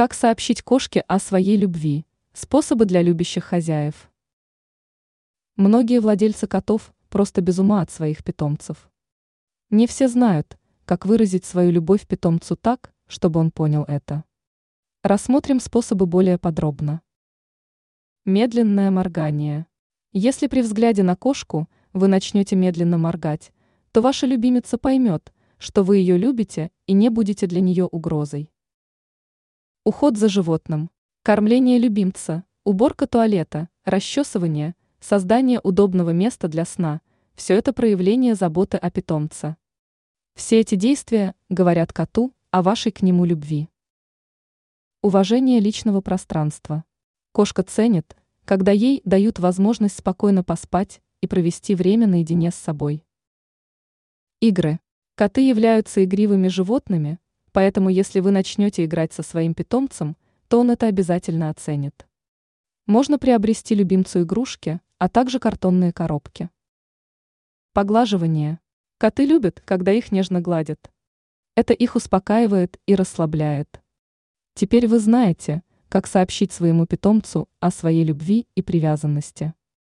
Как сообщить кошке о своей любви? Способы для любящих хозяев. Многие владельцы котов просто без ума от своих питомцев. Не все знают, как выразить свою любовь питомцу так, чтобы он понял это. Рассмотрим способы более подробно. Медленное моргание. Если при взгляде на кошку вы начнете медленно моргать, то ваша любимица поймет, что вы ее любите и не будете для нее угрозой. Уход за животным, кормление любимца, уборка туалета, расчесывание, создание удобного места для сна – все это проявление заботы о питомце. Все эти действия говорят коту о вашей к нему любви. Уважение личного пространства. Кошка ценит, когда ей дают возможность спокойно поспать и провести время наедине с собой. Игры. Коты являются игривыми животными, поэтому если вы начнете играть со своим питомцем, то он это обязательно оценит. Можно приобрести любимцу игрушки, а также картонные коробки. Поглаживание. Коты любят, когда их нежно гладят. Это их успокаивает и расслабляет. Теперь вы знаете, как сообщить своему питомцу о своей любви и привязанности.